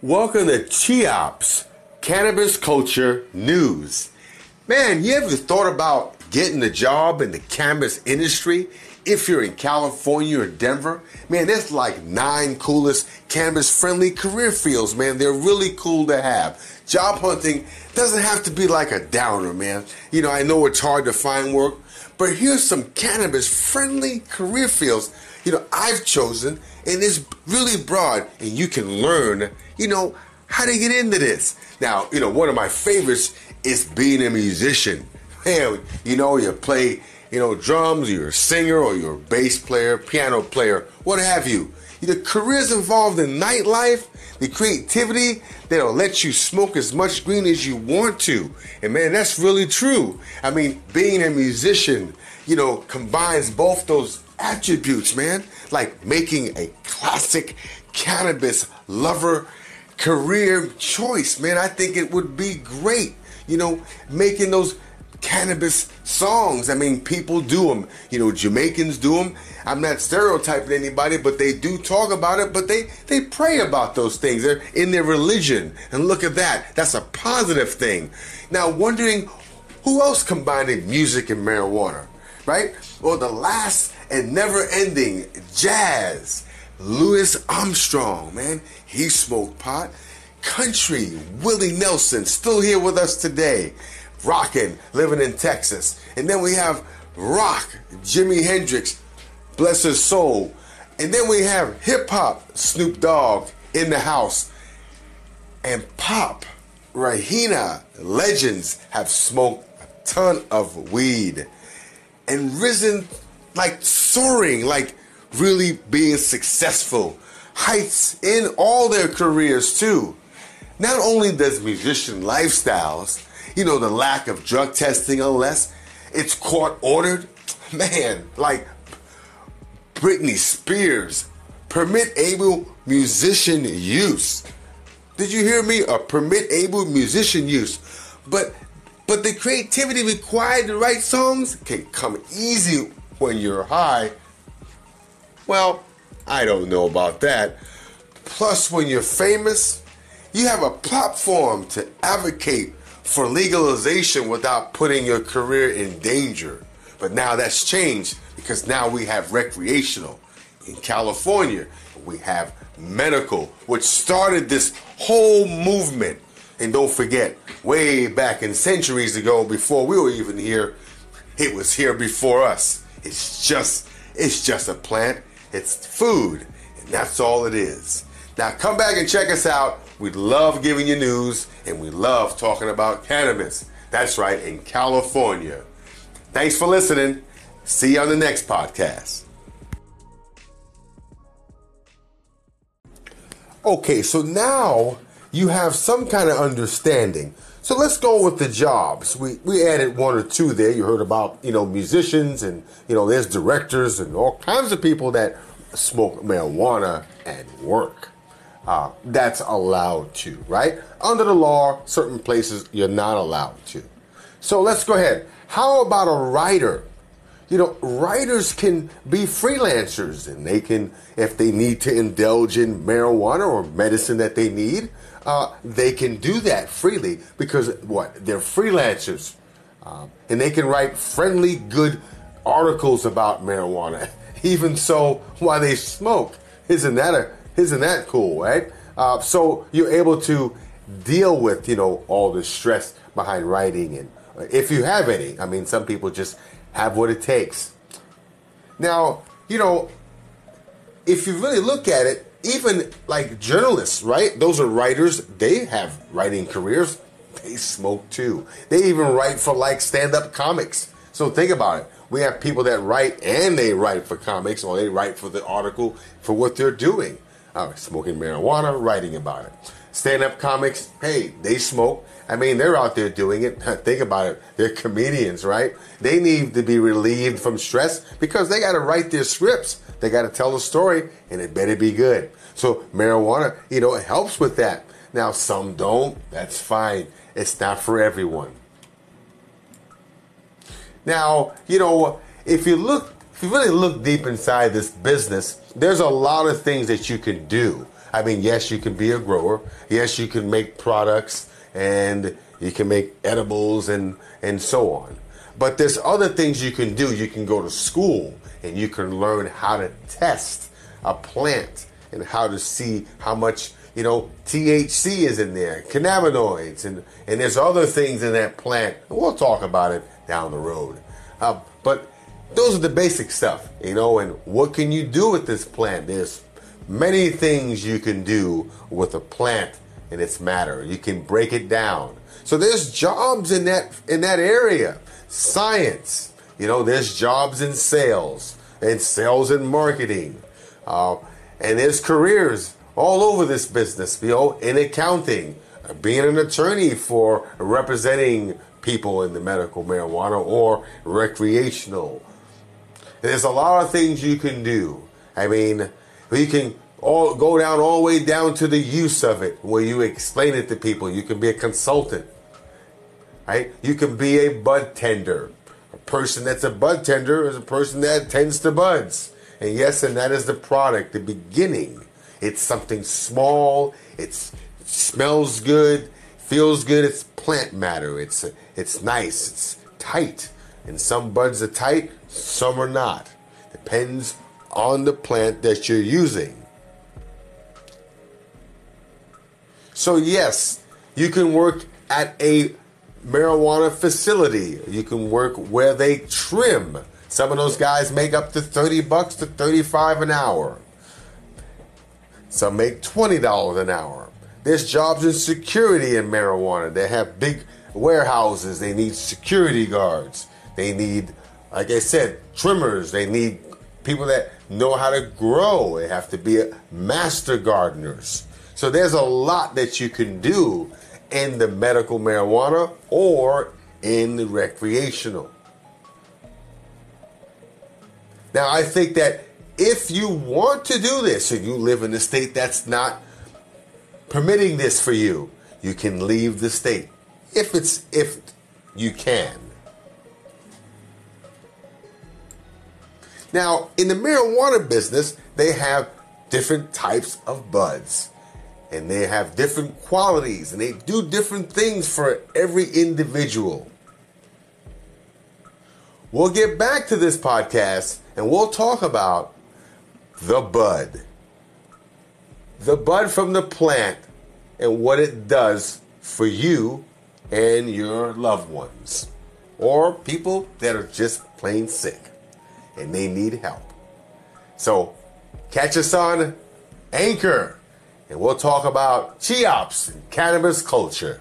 Welcome to CHEOPS, Cannabis Culture News. Man, you ever thought about getting a job in the cannabis industry if you're in California or Denver? Man, there's like nine coolest cannabis friendly career fields, man. They're really cool to have. Job hunting doesn't have to be like a downer, man. You know, I know it's hard to find work, but here's some cannabis friendly career fields, you know, I've chosen and it's really broad and you can learn, you know, how to get into this. Now, you know, one of my favorites is being a musician. Man, you know, you play, you know, drums, you're a singer or you're a bass player, piano player, what have you. The careers involved in nightlife, the creativity that'll let you smoke as much green as you want to. And man, that's really true. I mean, being a musician, you know, combines both those attributes, man. Like making a classic cannabis lover career choice, man. I think it would be great, you know, making those cannabis songs. I mean, people do them. You know, Jamaicans do them. I'm not stereotyping anybody, but they do talk about it. But they they pray about those things. They're in their religion, and look at that. That's a positive thing. Now, wondering who else combined music and marijuana, right? Well, the last and never-ending jazz. Louis Armstrong, man, he smoked pot. Country, Willie Nelson, still here with us today rocking, living in Texas. And then we have rock, Jimi Hendrix, bless his soul. And then we have hip hop, Snoop Dogg in the house. And pop, Rihanna, legends have smoked a ton of weed and risen like soaring, like really being successful. Heights in all their careers too. Not only does musician lifestyles you know, the lack of drug testing unless it's court ordered. Man, like Britney Spears, permit able musician use. Did you hear me? A permit able musician use. But but the creativity required to write songs can come easy when you're high. Well, I don't know about that. Plus, when you're famous, you have a platform to advocate for legalization without putting your career in danger. But now that's changed because now we have recreational. In California, we have medical, which started this whole movement. And don't forget, way back in centuries ago, before we were even here, it was here before us. It's just, it's just a plant. It's food, and that's all it is. Now come back and check us out we love giving you news and we love talking about cannabis. That's right, in California. Thanks for listening. See you on the next podcast. Okay, so now you have some kind of understanding. So let's go with the jobs. We we added one or two there. You heard about, you know, musicians and you know, there's directors and all kinds of people that smoke marijuana and work uh, that's allowed to, right? Under the law, certain places you're not allowed to. So let's go ahead. How about a writer? You know, writers can be freelancers and they can, if they need to indulge in marijuana or medicine that they need, uh, they can do that freely because what? They're freelancers. Um, and they can write friendly, good articles about marijuana, even so while they smoke. Isn't that a isn't that cool, right? Uh, so you're able to deal with, you know, all the stress behind writing and if you have any. I mean, some people just have what it takes. Now, you know, if you really look at it, even like journalists, right? Those are writers. They have writing careers. They smoke too. They even write for like stand up comics. So think about it. We have people that write and they write for comics or they write for the article for what they're doing uh, smoking marijuana, writing about it. Stand up comics, hey, they smoke. I mean, they're out there doing it. Think about it. They're comedians, right? They need to be relieved from stress because they got to write their scripts. They got to tell a story, and it better be good. So, marijuana, you know, it helps with that. Now, some don't. That's fine. It's not for everyone. Now, you know, if you look if you really look deep inside this business, there's a lot of things that you can do. I mean, yes, you can be a grower. Yes, you can make products and you can make edibles and, and so on. But there's other things you can do. You can go to school and you can learn how to test a plant and how to see how much you know THC is in there, cannabinoids, and and there's other things in that plant. We'll talk about it down the road. Uh, but those are the basic stuff, you know. And what can you do with this plant? There's many things you can do with a plant and its matter. You can break it down. So there's jobs in that in that area. Science, you know, there's jobs in sales and sales and marketing. Uh, and there's careers all over this business, you know, in accounting, being an attorney for representing people in the medical marijuana or recreational. There's a lot of things you can do. I mean, you can all go down all the way down to the use of it, where you explain it to people. You can be a consultant, right? You can be a bud tender. A person that's a bud tender is a person that tends to buds. And yes, and that is the product, the beginning. It's something small. It's, it smells good, feels good. It's plant matter. It's it's nice. It's tight. And some buds are tight, some are not. Depends on the plant that you're using. So yes, you can work at a marijuana facility. You can work where they trim. Some of those guys make up to 30 bucks to 35 an hour. Some make $20 an hour. There's jobs in security in marijuana. They have big warehouses. They need security guards. They need, like I said, trimmers. They need people that know how to grow. They have to be master gardeners. So there's a lot that you can do in the medical marijuana or in the recreational. Now, I think that if you want to do this and you live in a state that's not permitting this for you, you can leave the state if it's if you can. Now, in the marijuana business, they have different types of buds and they have different qualities and they do different things for every individual. We'll get back to this podcast and we'll talk about the bud. The bud from the plant and what it does for you and your loved ones or people that are just plain sick and they need help. So, catch us on Anchor and we'll talk about CHEOPS and cannabis culture.